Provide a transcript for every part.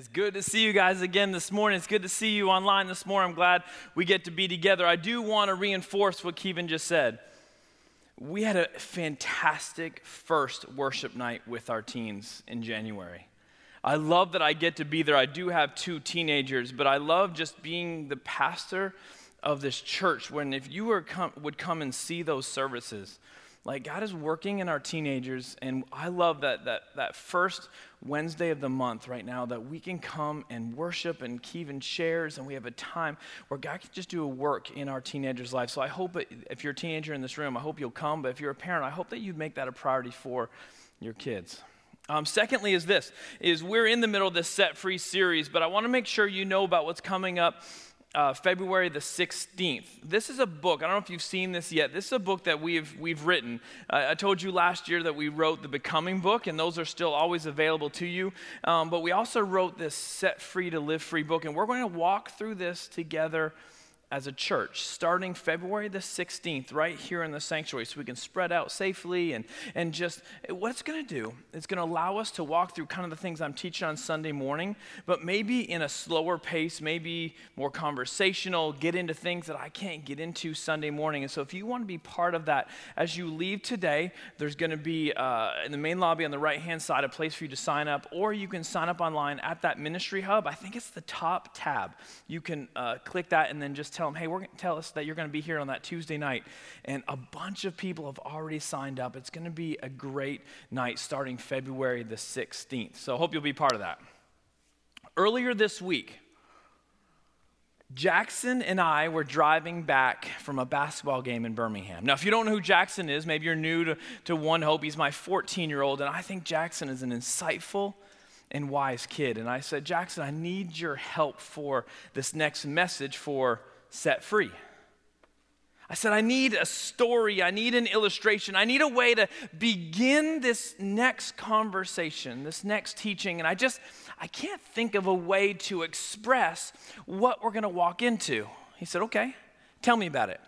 is good to see you guys again this morning. It's good to see you online this morning. I'm glad we get to be together. I do want to reinforce what Kevin just said. We had a fantastic first worship night with our teens in January. I love that I get to be there. I do have two teenagers, but I love just being the pastor of this church when if you were come, would come and see those services like God is working in our teenagers, and I love that that that first Wednesday of the month right now that we can come and worship and Kevin shares, and we have a time where God can just do a work in our teenagers' life. So I hope if you're a teenager in this room, I hope you'll come. But if you're a parent, I hope that you make that a priority for your kids. Um, secondly, is this: is we're in the middle of this set free series, but I want to make sure you know about what's coming up uh, February the 16th. This is a book. I don't know if you've seen this yet. This is a book that we've, we've written. Uh, I told you last year that we wrote the Becoming book, and those are still always available to you. Um, but we also wrote this Set Free to Live Free book, and we're going to walk through this together as a church starting February the 16th, right here in the sanctuary, so we can spread out safely and, and just what it's going to do, it's going to allow us to walk through kind of the things I'm teaching on Sunday morning, but maybe in a slower pace, maybe more conversational, get into things that I can't get into Sunday morning. And so if you want to be part of that, as you leave today, there's going to be uh, in the main lobby on the right hand side a place for you to sign up, or you can sign up online at that ministry hub. I think it's the top tab. You can uh, click that and then just tell them, hey, we're going to tell us that you're going to be here on that Tuesday night. And a bunch of people have already signed up. It's going to be a great night starting February the 16th. So I hope you'll be part of that. Earlier this week, Jackson and I were driving back from a basketball game in Birmingham. Now, if you don't know who Jackson is, maybe you're new to, to One Hope. He's my 14 year old, and I think Jackson is an insightful and wise kid. And I said, Jackson, I need your help for this next message for set free. I said, I need a story, I need an illustration, I need a way to begin this next conversation, this next teaching. And I just, I can't think of a way to express what we're going to walk into. He said, Okay, tell me about it.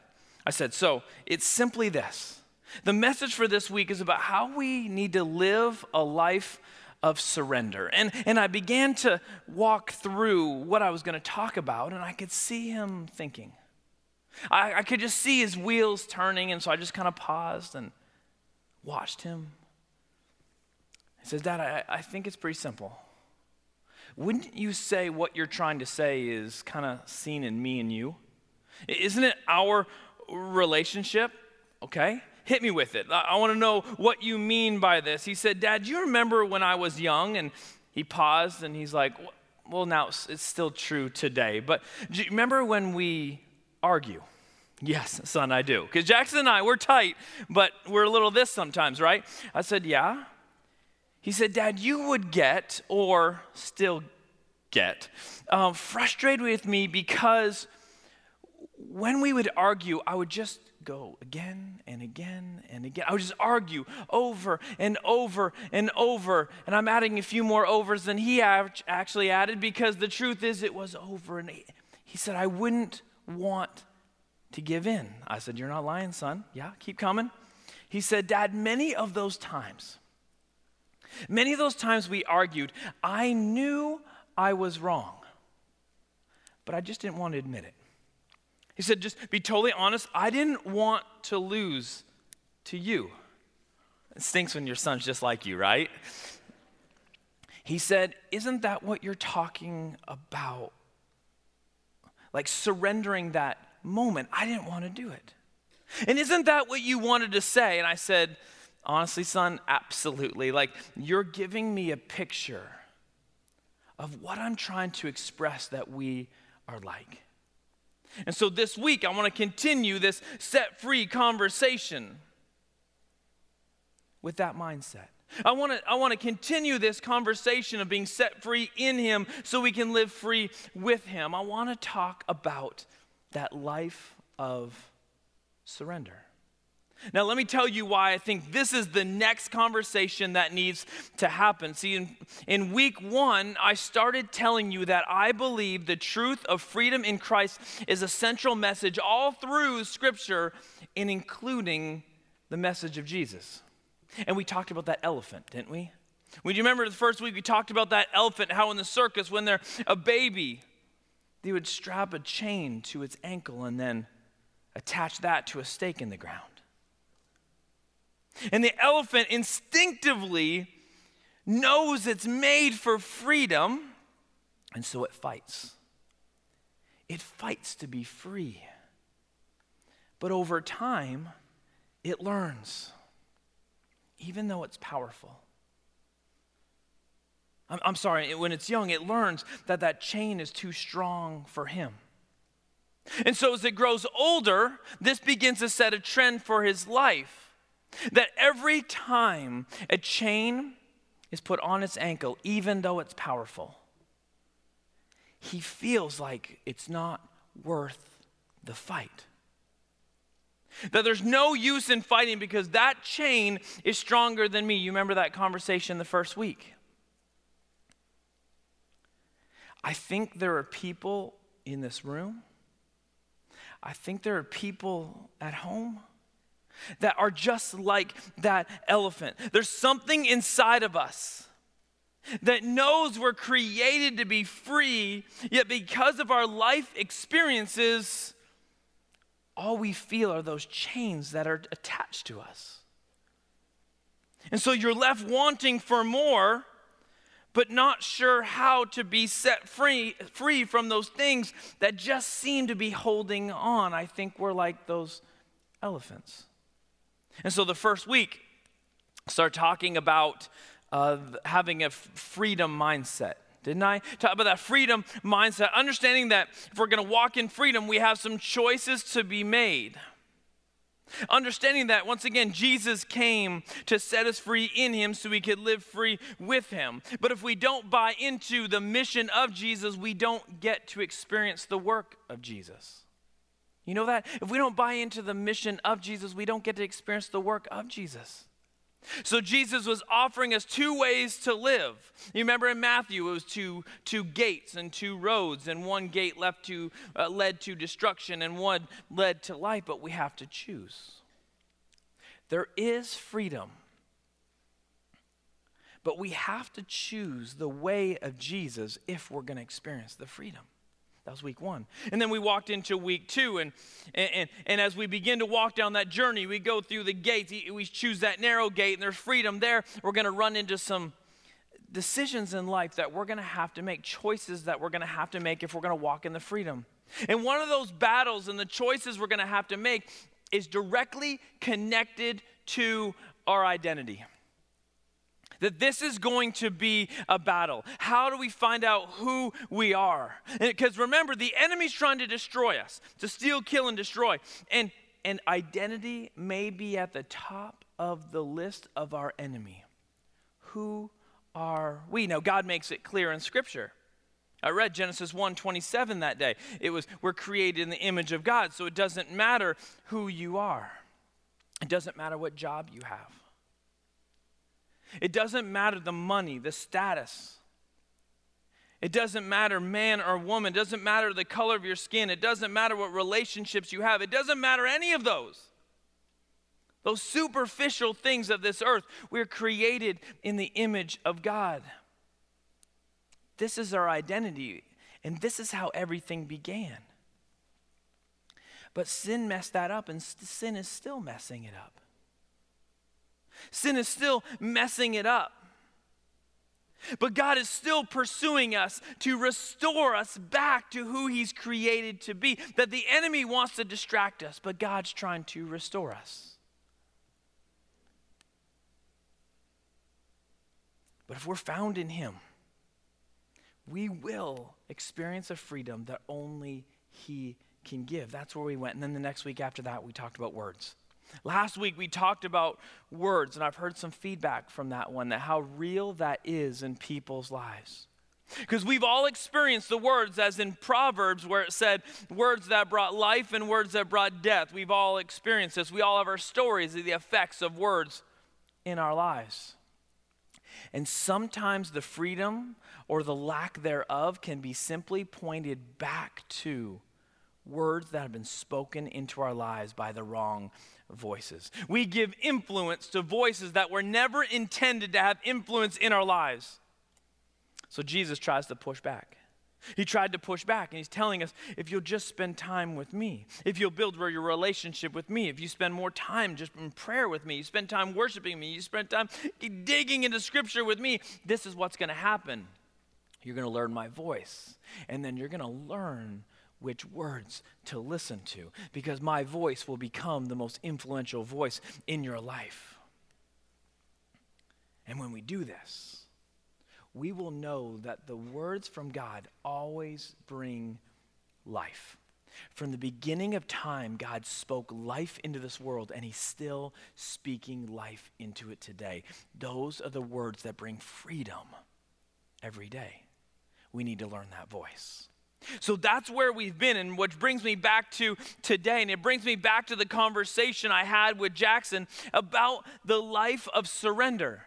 I said, So it's simply this. The message for this week is about how we need to live a life of surrender. And, and I began to walk through what I was going to talk about, and I could see him thinking. I, I could just see his wheels turning, and so I just kind of paused and watched him. He says, Dad, I, I think it's pretty simple. Wouldn't you say what you're trying to say is kind of seen in me and you? Isn't it our relationship? Okay hit me with it. I, I want to know what you mean by this. He said, Dad, do you remember when I was young? And he paused and he's like, Well, now it's still true today. But do you remember when we argue? Yes, son, I do. Because Jackson and I, we're tight, but we're a little this sometimes, right? I said, Yeah. He said, Dad, you would get, or still get, um, frustrated with me because when we would argue, I would just go again and again and again. I would just argue over and over and over. And I'm adding a few more overs than he actually added because the truth is it was over. And he said, I wouldn't want to give in. I said, You're not lying, son. Yeah, keep coming. He said, Dad, many of those times, many of those times we argued, I knew I was wrong, but I just didn't want to admit it. He said, just be totally honest. I didn't want to lose to you. It stinks when your son's just like you, right? He said, Isn't that what you're talking about? Like surrendering that moment. I didn't want to do it. And isn't that what you wanted to say? And I said, Honestly, son, absolutely. Like, you're giving me a picture of what I'm trying to express that we are like. And so this week, I want to continue this set free conversation with that mindset. I want to I want to continue this conversation of being set free in him so we can live free with him. I want to talk about that life of surrender. Now, let me tell you why I think this is the next conversation that needs to happen. See, in, in week one, I started telling you that I believe the truth of freedom in Christ is a central message all through Scripture, and including the message of Jesus. And we talked about that elephant, didn't we? Would you remember the first week we talked about that elephant, how in the circus, when they're a baby, they would strap a chain to its ankle and then attach that to a stake in the ground. And the elephant instinctively knows it's made for freedom, and so it fights. It fights to be free. But over time, it learns, even though it's powerful. I'm, I'm sorry, when it's young, it learns that that chain is too strong for him. And so as it grows older, this begins to set a trend for his life. That every time a chain is put on its ankle, even though it's powerful, he feels like it's not worth the fight. That there's no use in fighting because that chain is stronger than me. You remember that conversation the first week? I think there are people in this room, I think there are people at home that are just like that elephant. There's something inside of us that knows we're created to be free, yet because of our life experiences, all we feel are those chains that are attached to us. And so you're left wanting for more, but not sure how to be set free, free from those things that just seem to be holding on. I think we're like those elephants. And so the first week, start talking about uh, having a freedom mindset. Didn't I talk about that freedom mindset? Understanding that if we're going to walk in freedom, we have some choices to be made. Understanding that, once again, Jesus came to set us free in Him so we could live free with Him. But if we don't buy into the mission of Jesus, we don't get to experience the work of Jesus. You know that? If we don't buy into the mission of Jesus, we don't get to experience the work of Jesus. So Jesus was offering us two ways to live. You remember in Matthew, it was two, two gates and two roads, and one gate left to, uh, led to destruction and one led to life, but we have to choose. There is freedom, but we have to choose the way of Jesus if we're going to experience the freedom. That was week one. And then we walked into week two. And, and, and as we begin to walk down that journey, we go through the gates. We choose that narrow gate, and there's freedom there. We're going to run into some decisions in life that we're going to have to make, choices that we're going to have to make if we're going to walk in the freedom. And one of those battles and the choices we're going to have to make is directly connected to our identity that this is going to be a battle. How do we find out who we are? Because remember, the enemy's trying to destroy us, to steal, kill, and destroy. And, and identity may be at the top of the list of our enemy. Who are we? Now, God makes it clear in Scripture. I read Genesis 1:27 that day. It was we're created in the image of God, so it doesn't matter who you are. It doesn't matter what job you have. It doesn't matter the money, the status. It doesn't matter man or woman. It doesn't matter the color of your skin. It doesn't matter what relationships you have. It doesn't matter any of those. Those superficial things of this earth. We're created in the image of God. This is our identity, and this is how everything began. But sin messed that up, and sin is still messing it up. Sin is still messing it up. But God is still pursuing us to restore us back to who He's created to be. That the enemy wants to distract us, but God's trying to restore us. But if we're found in Him, we will experience a freedom that only He can give. That's where we went. And then the next week after that, we talked about words. Last week we talked about words, and I've heard some feedback from that one that how real that is in people's lives. Because we've all experienced the words, as in Proverbs, where it said words that brought life and words that brought death. We've all experienced this. We all have our stories of the effects of words in our lives. And sometimes the freedom or the lack thereof can be simply pointed back to words that have been spoken into our lives by the wrong voices. We give influence to voices that were never intended to have influence in our lives. So Jesus tries to push back. He tried to push back, and he's telling us if you'll just spend time with me, if you'll build your relationship with me, if you spend more time just in prayer with me, you spend time worshiping me, you spend time digging into scripture with me, this is what's going to happen. You're going to learn my voice, and then you're going to learn which words to listen to because my voice will become the most influential voice in your life. And when we do this, we will know that the words from God always bring life. From the beginning of time, God spoke life into this world, and He's still speaking life into it today. Those are the words that bring freedom every day. We need to learn that voice. So that's where we've been, and which brings me back to today, and it brings me back to the conversation I had with Jackson about the life of surrender.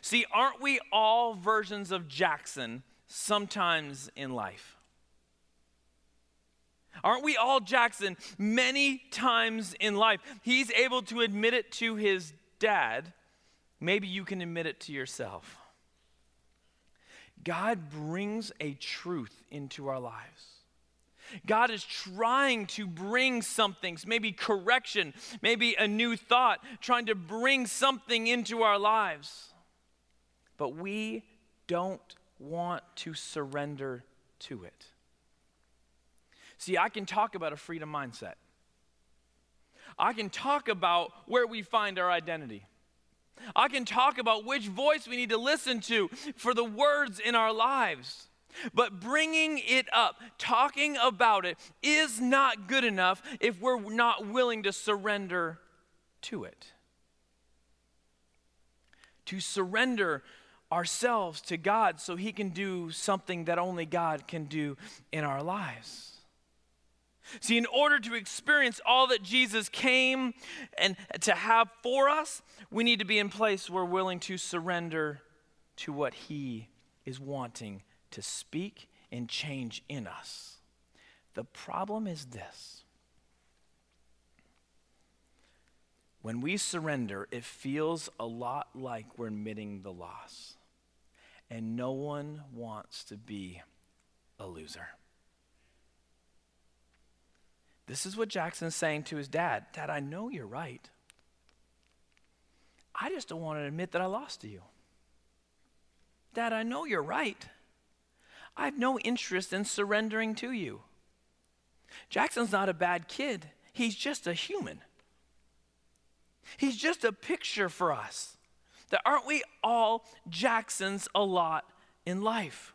See, aren't we all versions of Jackson sometimes in life? Aren't we all Jackson many times in life? He's able to admit it to his dad. Maybe you can admit it to yourself. God brings a truth into our lives. God is trying to bring something, maybe correction, maybe a new thought, trying to bring something into our lives. But we don't want to surrender to it. See, I can talk about a freedom mindset. I can talk about where we find our identity. I can talk about which voice we need to listen to for the words in our lives. But bringing it up, talking about it, is not good enough if we're not willing to surrender to it. To surrender ourselves to God so He can do something that only God can do in our lives. See, in order to experience all that Jesus came and to have for us, we need to be in place where we're willing to surrender to what He is wanting to speak and change in us. The problem is this when we surrender, it feels a lot like we're admitting the loss. And no one wants to be a loser. This is what Jackson's saying to his dad Dad, I know you're right. I just don't want to admit that I lost to you. Dad, I know you're right. I have no interest in surrendering to you. Jackson's not a bad kid, he's just a human. He's just a picture for us. That aren't we all Jacksons a lot in life?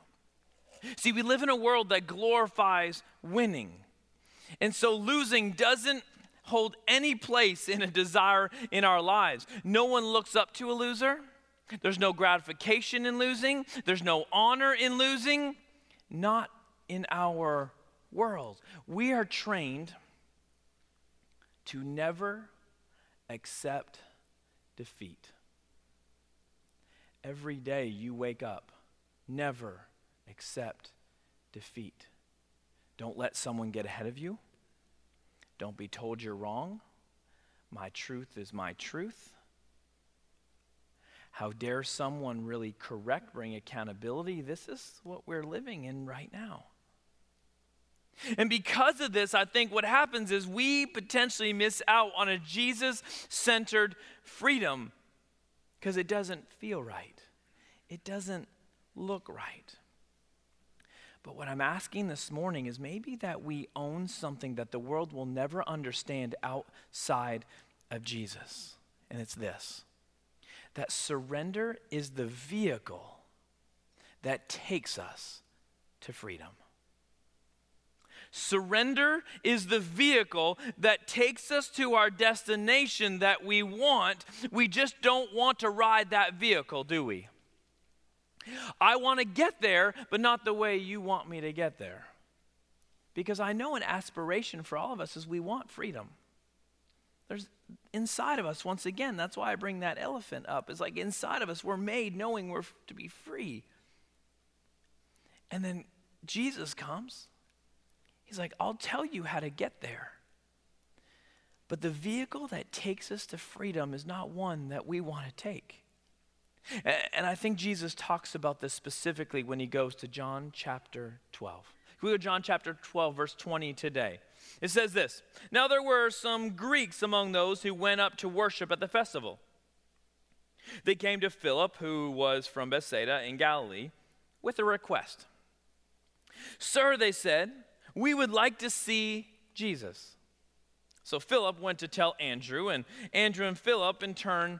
See, we live in a world that glorifies winning. And so losing doesn't hold any place in a desire in our lives. No one looks up to a loser. There's no gratification in losing. There's no honor in losing. Not in our world. We are trained to never accept defeat. Every day you wake up, never accept defeat. Don't let someone get ahead of you. Don't be told you're wrong. My truth is my truth. How dare someone really correct, bring accountability? This is what we're living in right now. And because of this, I think what happens is we potentially miss out on a Jesus centered freedom because it doesn't feel right, it doesn't look right. But what I'm asking this morning is maybe that we own something that the world will never understand outside of Jesus. And it's this that surrender is the vehicle that takes us to freedom. Surrender is the vehicle that takes us to our destination that we want. We just don't want to ride that vehicle, do we? I want to get there, but not the way you want me to get there. Because I know an aspiration for all of us is we want freedom. There's inside of us, once again, that's why I bring that elephant up. It's like inside of us, we're made knowing we're to be free. And then Jesus comes. He's like, I'll tell you how to get there. But the vehicle that takes us to freedom is not one that we want to take. And I think Jesus talks about this specifically when he goes to John chapter 12. We go to John chapter 12, verse 20 today. It says this Now there were some Greeks among those who went up to worship at the festival. They came to Philip, who was from Bethsaida in Galilee, with a request. Sir, they said, we would like to see Jesus. So Philip went to tell Andrew, and Andrew and Philip in turn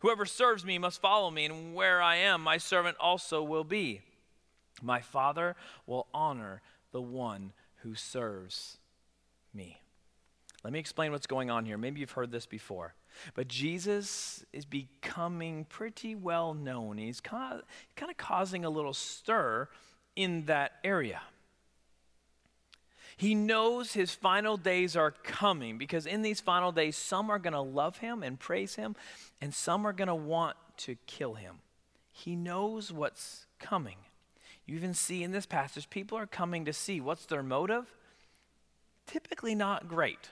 Whoever serves me must follow me, and where I am, my servant also will be. My Father will honor the one who serves me. Let me explain what's going on here. Maybe you've heard this before. But Jesus is becoming pretty well known. He's kind of, kind of causing a little stir in that area. He knows his final days are coming because in these final days, some are going to love him and praise him, and some are going to want to kill him. He knows what's coming. You even see in this passage, people are coming to see. What's their motive? Typically not great.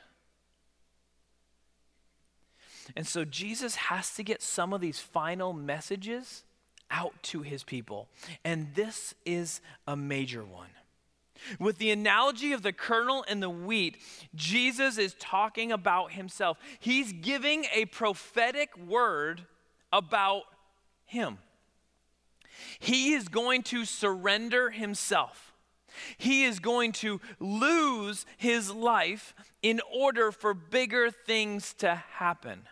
And so Jesus has to get some of these final messages out to his people. And this is a major one. With the analogy of the kernel and the wheat, Jesus is talking about himself. He's giving a prophetic word about him. He is going to surrender himself. He is going to lose his life in order for bigger things to happen.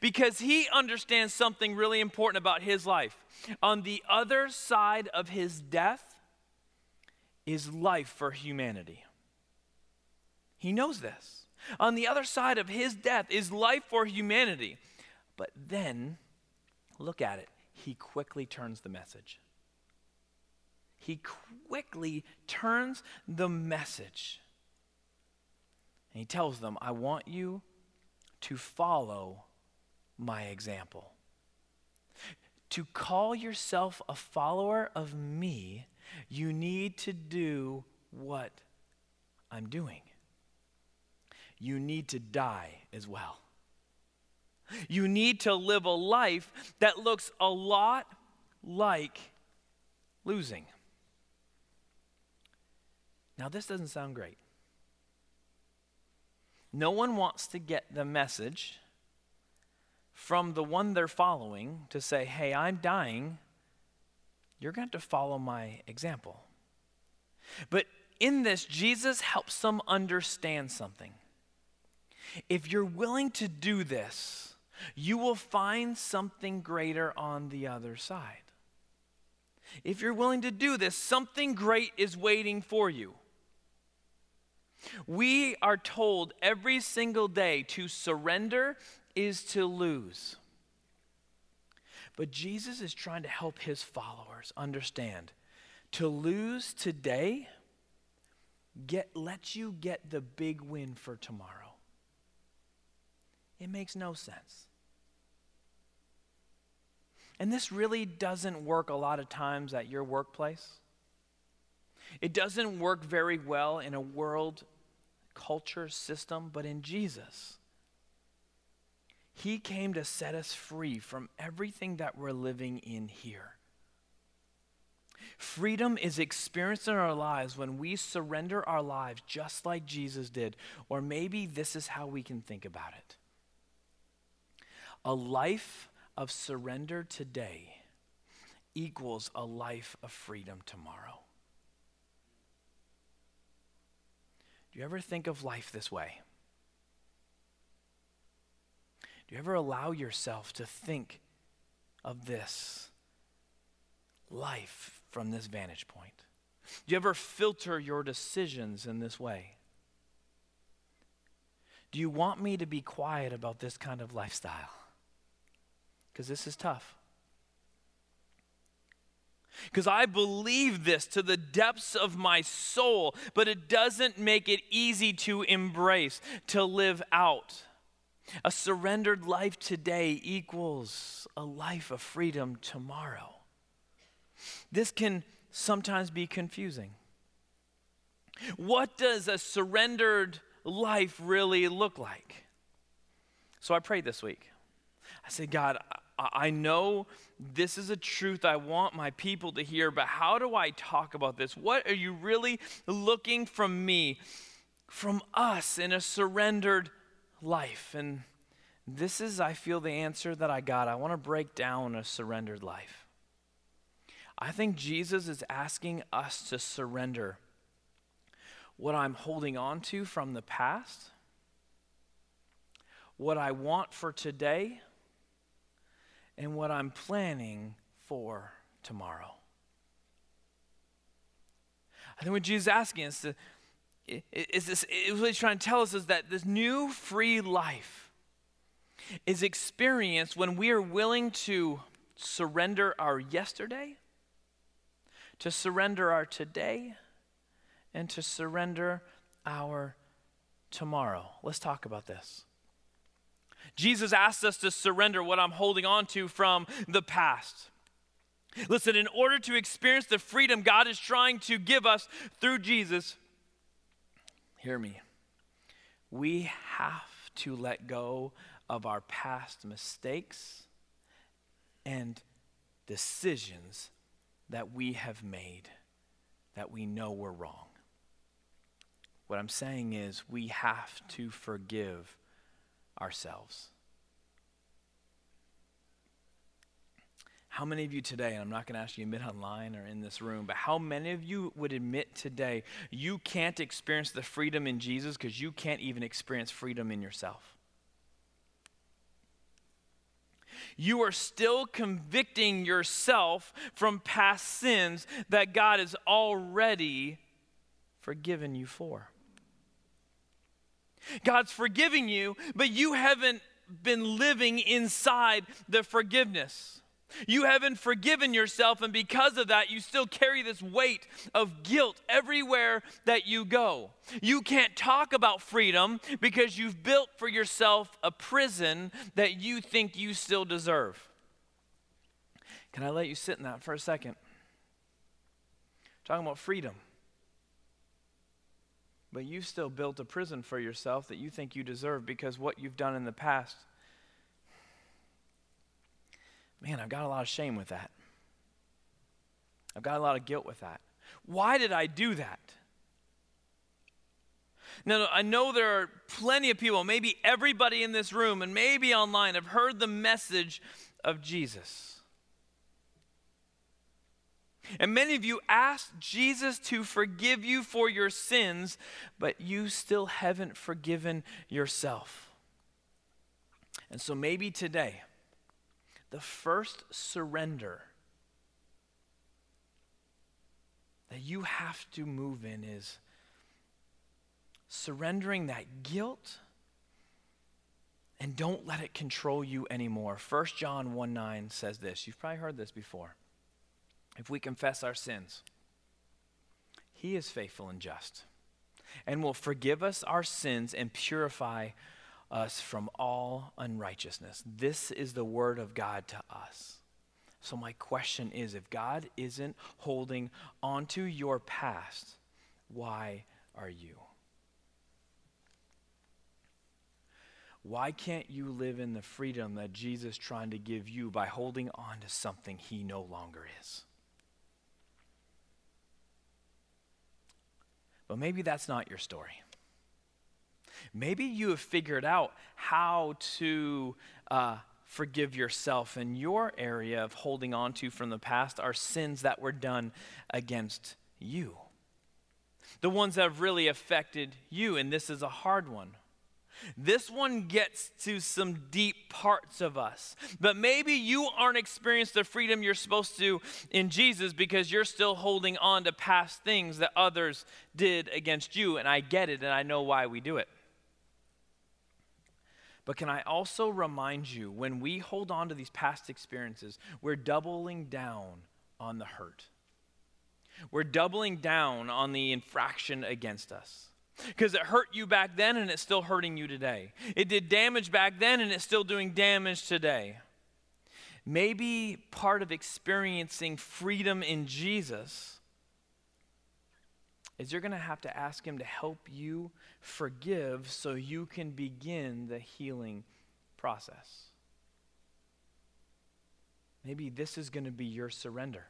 Because he understands something really important about his life. On the other side of his death, is life for humanity. He knows this. On the other side of his death is life for humanity. But then, look at it, he quickly turns the message. He quickly turns the message. And he tells them, I want you to follow my example. To call yourself a follower of me you need to do what I'm doing. You need to die as well. You need to live a life that looks a lot like losing. Now, this doesn't sound great. No one wants to get the message from the one they're following to say, hey, I'm dying you're going to have to follow my example. But in this, Jesus helps them understand something. If you're willing to do this, you will find something greater on the other side. If you're willing to do this, something great is waiting for you. We are told every single day to surrender is to lose. But Jesus is trying to help his followers understand to lose today get lets you get the big win for tomorrow. It makes no sense. And this really doesn't work a lot of times at your workplace. It doesn't work very well in a world culture system, but in Jesus. He came to set us free from everything that we're living in here. Freedom is experienced in our lives when we surrender our lives just like Jesus did. Or maybe this is how we can think about it a life of surrender today equals a life of freedom tomorrow. Do you ever think of life this way? Do you ever allow yourself to think of this life from this vantage point? Do you ever filter your decisions in this way? Do you want me to be quiet about this kind of lifestyle? Because this is tough. Because I believe this to the depths of my soul, but it doesn't make it easy to embrace, to live out. A surrendered life today equals a life of freedom tomorrow. This can sometimes be confusing. What does a surrendered life really look like? So I prayed this week. I said, God, I know this is a truth I want my people to hear, but how do I talk about this? What are you really looking from me, from us in a surrendered life? And this is, I feel, the answer that I got. I want to break down a surrendered life. I think Jesus is asking us to surrender what I'm holding on to from the past, what I want for today, and what I'm planning for tomorrow. I think what Jesus is asking us to, is this, is what he's trying to tell us is that this new free life is experienced when we are willing to surrender our yesterday, to surrender our today, and to surrender our tomorrow. Let's talk about this. Jesus asks us to surrender what I'm holding on to from the past. Listen, in order to experience the freedom God is trying to give us through Jesus, hear me. We have to let go of our past mistakes and decisions that we have made that we know were wrong. What I'm saying is, we have to forgive ourselves. How many of you today, and I'm not going to ask you to admit online or in this room, but how many of you would admit today you can't experience the freedom in Jesus because you can't even experience freedom in yourself? You are still convicting yourself from past sins that God has already forgiven you for. God's forgiving you, but you haven't been living inside the forgiveness. You haven't forgiven yourself, and because of that, you still carry this weight of guilt everywhere that you go. You can't talk about freedom because you've built for yourself a prison that you think you still deserve. Can I let you sit in that for a second? Talking about freedom. But you've still built a prison for yourself that you think you deserve because what you've done in the past. Man, I've got a lot of shame with that. I've got a lot of guilt with that. Why did I do that? Now, I know there are plenty of people, maybe everybody in this room and maybe online, have heard the message of Jesus. And many of you asked Jesus to forgive you for your sins, but you still haven't forgiven yourself. And so maybe today, the first surrender that you have to move in is surrendering that guilt and don't let it control you anymore. 1 John 1 9 says this. You've probably heard this before if we confess our sins, He is faithful and just and will forgive us our sins and purify us from all unrighteousness. This is the word of God to us. So, my question is if God isn't holding onto your past, why are you? Why can't you live in the freedom that Jesus is trying to give you by holding on to something he no longer is? But maybe that's not your story. Maybe you have figured out how to uh, forgive yourself, and your area of holding on to from the past are sins that were done against you. The ones that have really affected you, and this is a hard one. This one gets to some deep parts of us. But maybe you aren't experiencing the freedom you're supposed to in Jesus because you're still holding on to past things that others did against you. And I get it, and I know why we do it. But can I also remind you when we hold on to these past experiences, we're doubling down on the hurt. We're doubling down on the infraction against us. Because it hurt you back then and it's still hurting you today. It did damage back then and it's still doing damage today. Maybe part of experiencing freedom in Jesus is you're going to have to ask Him to help you forgive so you can begin the healing process. Maybe this is going to be your surrender.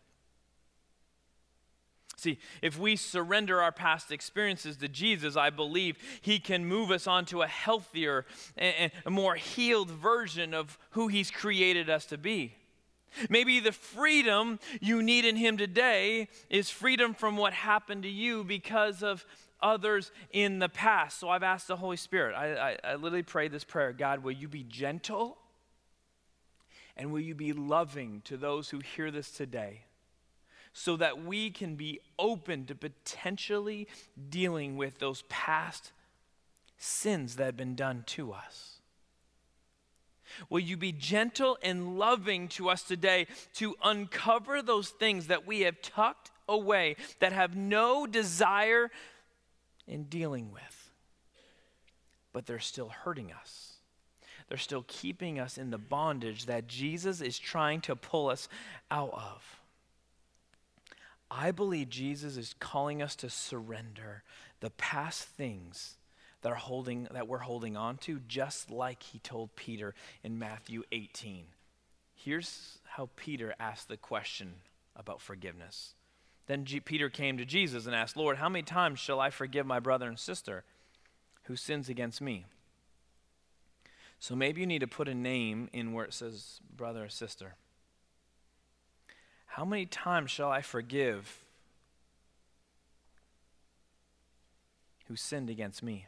See, if we surrender our past experiences to Jesus, I believe He can move us onto a healthier and a more healed version of who He's created us to be. Maybe the freedom you need in Him today is freedom from what happened to you because of others in the past. So I've asked the Holy Spirit, I, I, I literally prayed this prayer God, will you be gentle and will you be loving to those who hear this today? So that we can be open to potentially dealing with those past sins that have been done to us. Will you be gentle and loving to us today to uncover those things that we have tucked away, that have no desire in dealing with, but they're still hurting us? They're still keeping us in the bondage that Jesus is trying to pull us out of. I believe Jesus is calling us to surrender the past things that are holding that we're holding on to just like he told Peter in Matthew 18. Here's how Peter asked the question about forgiveness. Then G- Peter came to Jesus and asked, "Lord, how many times shall I forgive my brother and sister who sins against me?" So maybe you need to put a name in where it says brother or sister. How many times shall I forgive who sinned against me?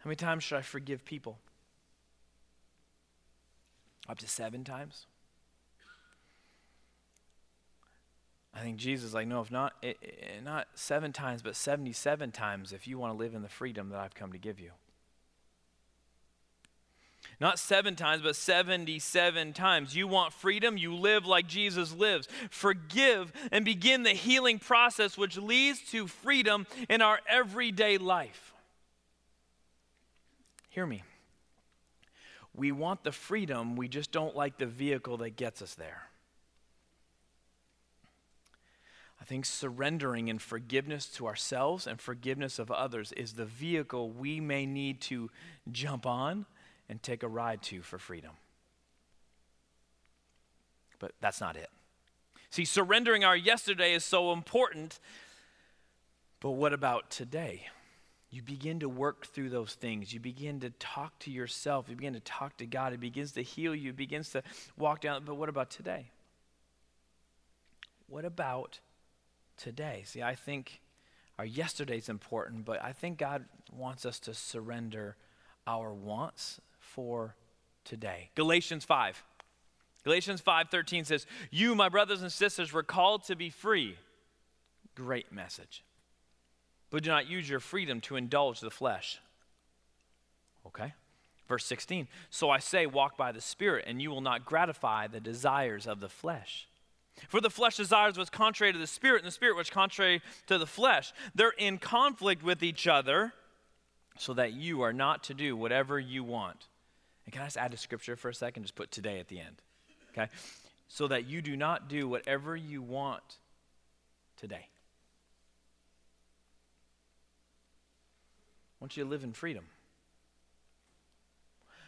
How many times should I forgive people? Up to seven times? I think Jesus is like, no, if not, it, it, not seven times, but 77 times if you want to live in the freedom that I've come to give you. Not seven times, but 77 times. You want freedom? You live like Jesus lives. Forgive and begin the healing process which leads to freedom in our everyday life. Hear me. We want the freedom, we just don't like the vehicle that gets us there. I think surrendering and forgiveness to ourselves and forgiveness of others is the vehicle we may need to jump on and take a ride to for freedom. But that's not it. See, surrendering our yesterday is so important, but what about today? You begin to work through those things. You begin to talk to yourself. You begin to talk to God. It begins to heal you. It begins to walk down. But what about today? What about today? See, I think our yesterday's important, but I think God wants us to surrender our wants for today. Galatians 5. Galatians 5:13 says, "You, my brothers and sisters, were called to be free." Great message but do not use your freedom to indulge the flesh. Okay? Verse 16 So I say, walk by the Spirit, and you will not gratify the desires of the flesh. For the flesh desires what's contrary to the Spirit, and the Spirit what's contrary to the flesh. They're in conflict with each other, so that you are not to do whatever you want. And can I just add a scripture for a second? Just put today at the end. Okay? So that you do not do whatever you want today. Want you to live in freedom.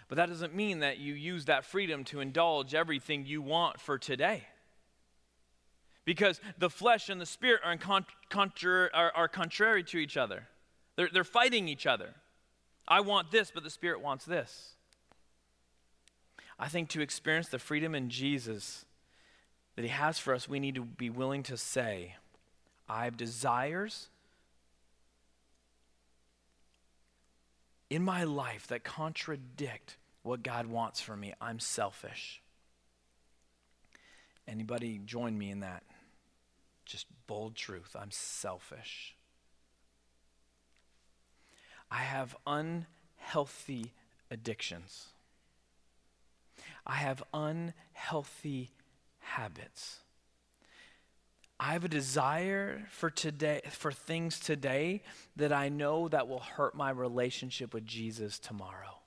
But that doesn't mean that you use that freedom to indulge everything you want for today. Because the flesh and the spirit are, contra- are, are contrary to each other, they're, they're fighting each other. I want this, but the spirit wants this. I think to experience the freedom in Jesus that He has for us, we need to be willing to say, I have desires in my life that contradict what God wants for me, I'm selfish. Anybody join me in that? Just bold truth. I'm selfish. I have unhealthy addictions. I have unhealthy habits. I have a desire for today for things today that I know that will hurt my relationship with Jesus tomorrow.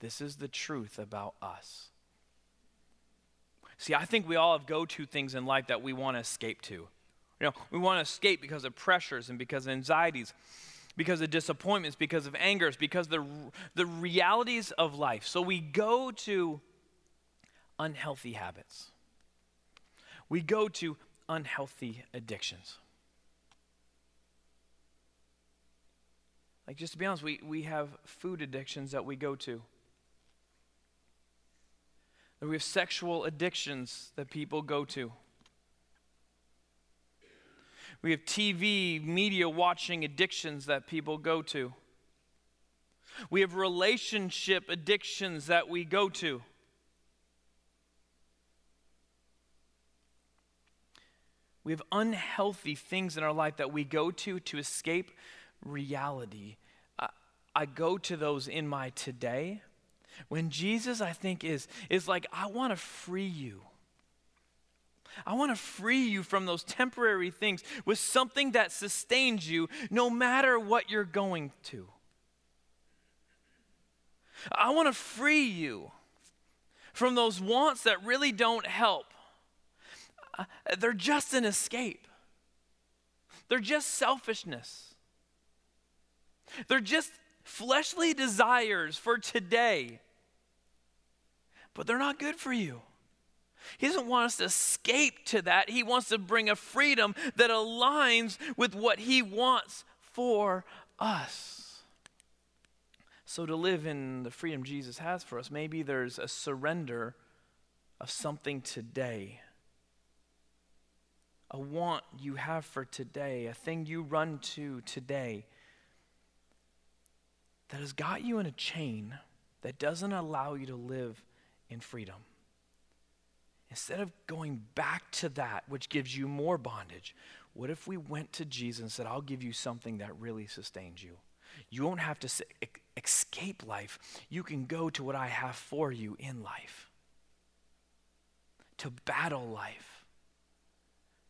This is the truth about us. See, I think we all have go-to things in life that we want to escape to. You know, we want to escape because of pressures and because of anxieties because of disappointments, because of angers, because the the realities of life. So we go to unhealthy habits. We go to unhealthy addictions. Like, just to be honest, we, we have food addictions that we go to. We have sexual addictions that people go to. We have TV, media watching addictions that people go to. We have relationship addictions that we go to. We have unhealthy things in our life that we go to to escape reality. I, I go to those in my today. When Jesus, I think, is, is like, I want to free you. I want to free you from those temporary things with something that sustains you no matter what you're going to. I want to free you from those wants that really don't help. They're just an escape, they're just selfishness, they're just fleshly desires for today, but they're not good for you. He doesn't want us to escape to that. He wants to bring a freedom that aligns with what He wants for us. So, to live in the freedom Jesus has for us, maybe there's a surrender of something today. A want you have for today, a thing you run to today that has got you in a chain that doesn't allow you to live in freedom. Instead of going back to that, which gives you more bondage, what if we went to Jesus and said, I'll give you something that really sustains you? You won't have to escape life. You can go to what I have for you in life, to battle life,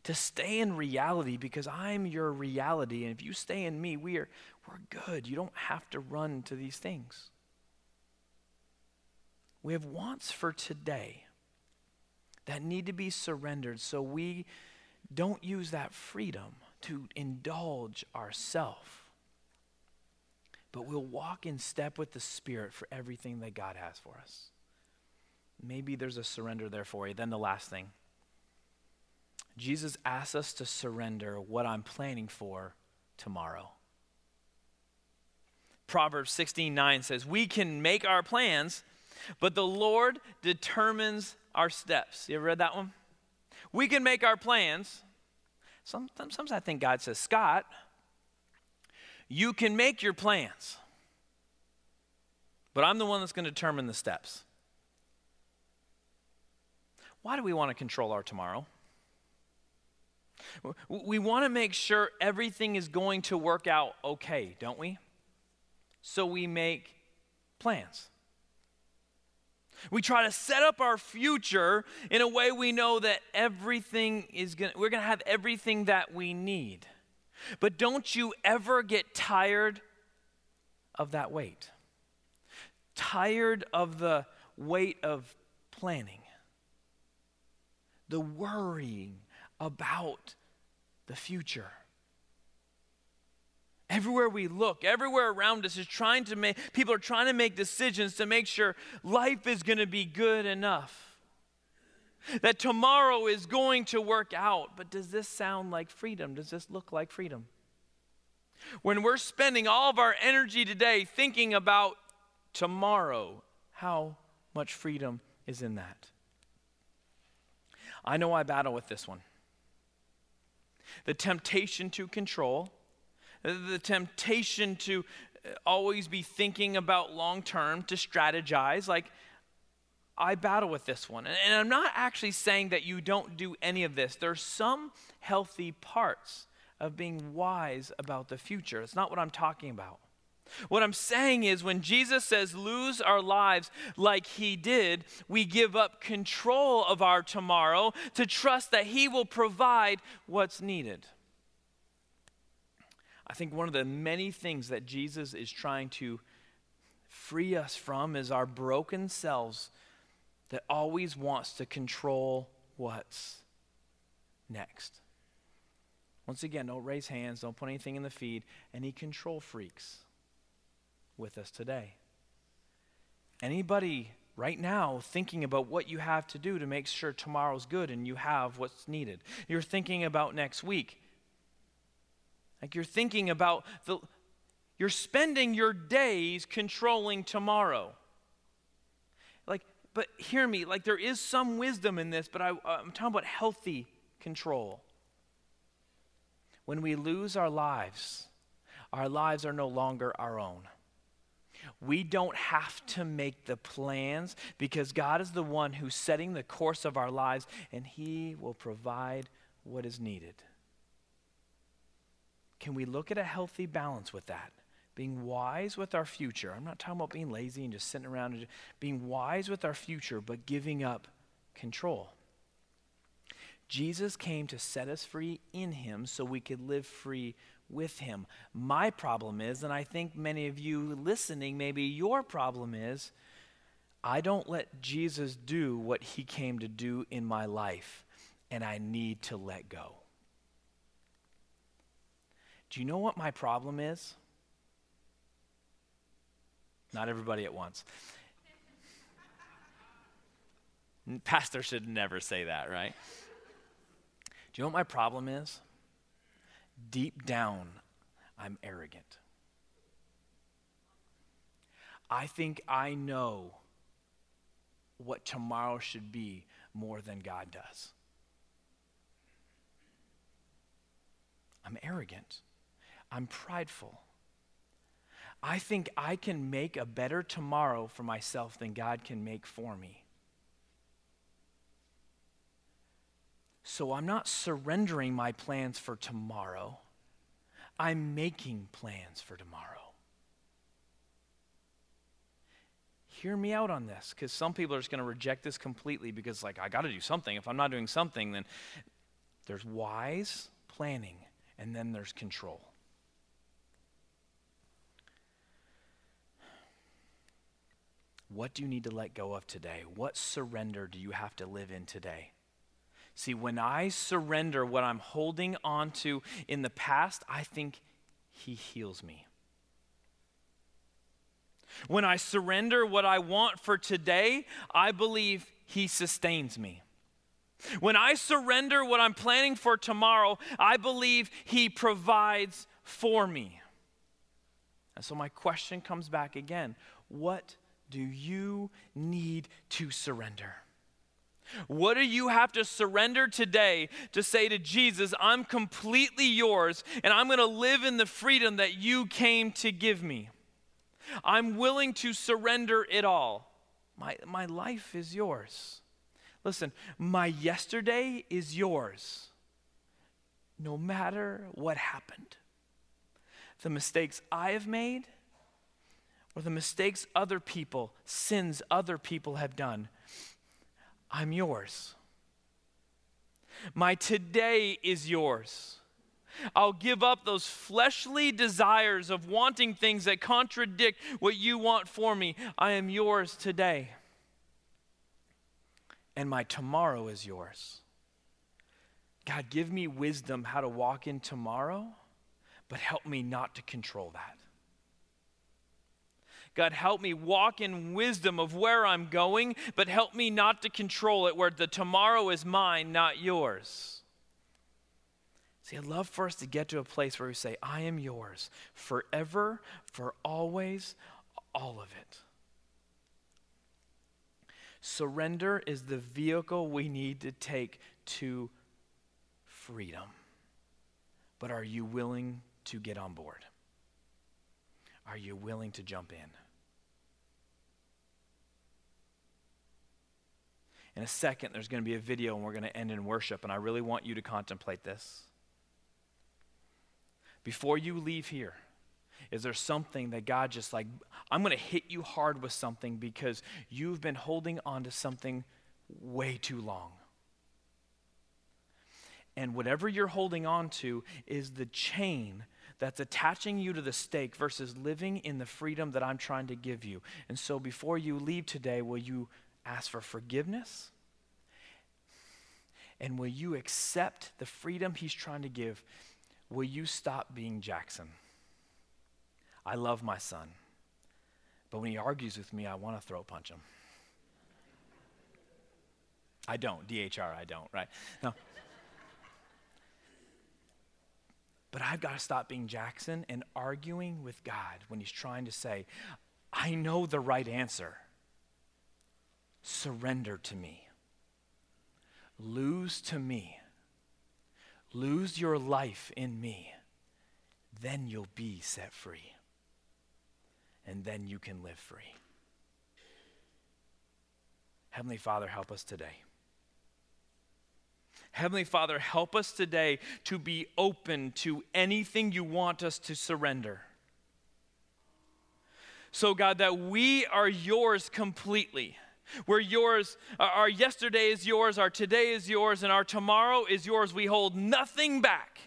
to stay in reality because I'm your reality. And if you stay in me, we are, we're good. You don't have to run to these things. We have wants for today that need to be surrendered so we don't use that freedom to indulge ourselves, but we'll walk in step with the Spirit for everything that God has for us. Maybe there's a surrender there for you. Then the last thing Jesus asks us to surrender what I'm planning for tomorrow. Proverbs 16 9 says, We can make our plans, but the Lord determines our steps. You ever read that one? We can make our plans. Sometimes, sometimes I think God says, Scott, you can make your plans, but I'm the one that's going to determine the steps. Why do we want to control our tomorrow? We want to make sure everything is going to work out okay, don't we? So we make plans. We try to set up our future in a way we know that everything is going we're going to have everything that we need. But don't you ever get tired of that weight? Tired of the weight of planning, the worrying about the future. Everywhere we look, everywhere around us is trying to make, people are trying to make decisions to make sure life is going to be good enough. That tomorrow is going to work out. But does this sound like freedom? Does this look like freedom? When we're spending all of our energy today thinking about tomorrow, how much freedom is in that? I know I battle with this one. The temptation to control the temptation to uh, always be thinking about long term, to strategize. Like, I battle with this one. And I'm not actually saying that you don't do any of this. There's some healthy parts of being wise about the future. It's not what I'm talking about. What I'm saying is, when Jesus says lose our lives like he did, we give up control of our tomorrow to trust that he will provide what's needed. I think one of the many things that Jesus is trying to free us from is our broken selves that always wants to control what's next. Once again, don't raise hands, don't put anything in the feed. Any control freaks with us today? Anybody right now thinking about what you have to do to make sure tomorrow's good and you have what's needed? You're thinking about next week. Like you're thinking about the, you're spending your days controlling tomorrow. Like, but hear me, like there is some wisdom in this, but I, I'm talking about healthy control. When we lose our lives, our lives are no longer our own. We don't have to make the plans because God is the one who's setting the course of our lives and He will provide what is needed. Can we look at a healthy balance with that? Being wise with our future. I'm not talking about being lazy and just sitting around and being wise with our future, but giving up control. Jesus came to set us free in Him so we could live free with Him. My problem is, and I think many of you listening, maybe your problem is, I don't let Jesus do what He came to do in my life, and I need to let go. Do you know what my problem is? Not everybody at once. Pastor should never say that, right? Do you know what my problem is? Deep down, I'm arrogant. I think I know what tomorrow should be more than God does. I'm arrogant. I'm prideful. I think I can make a better tomorrow for myself than God can make for me. So I'm not surrendering my plans for tomorrow, I'm making plans for tomorrow. Hear me out on this, because some people are just going to reject this completely because, like, I got to do something. If I'm not doing something, then there's wise planning and then there's control. What do you need to let go of today? What surrender do you have to live in today? See, when I surrender what I'm holding on to in the past, I think He heals me. When I surrender what I want for today, I believe He sustains me. When I surrender what I'm planning for tomorrow, I believe He provides for me. And so my question comes back again What do you need to surrender? What do you have to surrender today to say to Jesus, I'm completely yours and I'm going to live in the freedom that you came to give me? I'm willing to surrender it all. My, my life is yours. Listen, my yesterday is yours, no matter what happened. The mistakes I have made, or the mistakes other people, sins other people have done, I'm yours. My today is yours. I'll give up those fleshly desires of wanting things that contradict what you want for me. I am yours today. And my tomorrow is yours. God, give me wisdom how to walk in tomorrow, but help me not to control that. God, help me walk in wisdom of where I'm going, but help me not to control it, where the tomorrow is mine, not yours. See, I'd love for us to get to a place where we say, I am yours forever, for always, all of it. Surrender is the vehicle we need to take to freedom. But are you willing to get on board? Are you willing to jump in? In a second, there's going to be a video and we're going to end in worship, and I really want you to contemplate this. Before you leave here, Is there something that God just like, I'm going to hit you hard with something because you've been holding on to something way too long? And whatever you're holding on to is the chain that's attaching you to the stake versus living in the freedom that I'm trying to give you. And so before you leave today, will you ask for forgiveness? And will you accept the freedom he's trying to give? Will you stop being Jackson? I love my son, but when he argues with me, I want to throw punch him. I don't, DHR, I don't, right? No. But I've got to stop being Jackson and arguing with God when he's trying to say, I know the right answer. Surrender to me. Lose to me. Lose your life in me. Then you'll be set free. And then you can live free. Heavenly Father, help us today. Heavenly Father, help us today to be open to anything you want us to surrender. So, God, that we are yours completely. We're yours, our yesterday is yours, our today is yours, and our tomorrow is yours. We hold nothing back.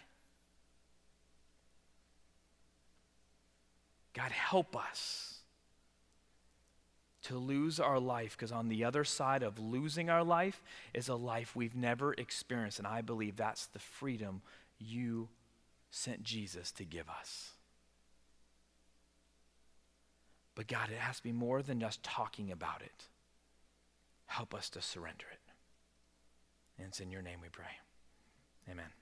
God, help us to lose our life because on the other side of losing our life is a life we've never experienced. And I believe that's the freedom you sent Jesus to give us. But God, it has to be more than just talking about it. Help us to surrender it. And it's in your name we pray. Amen.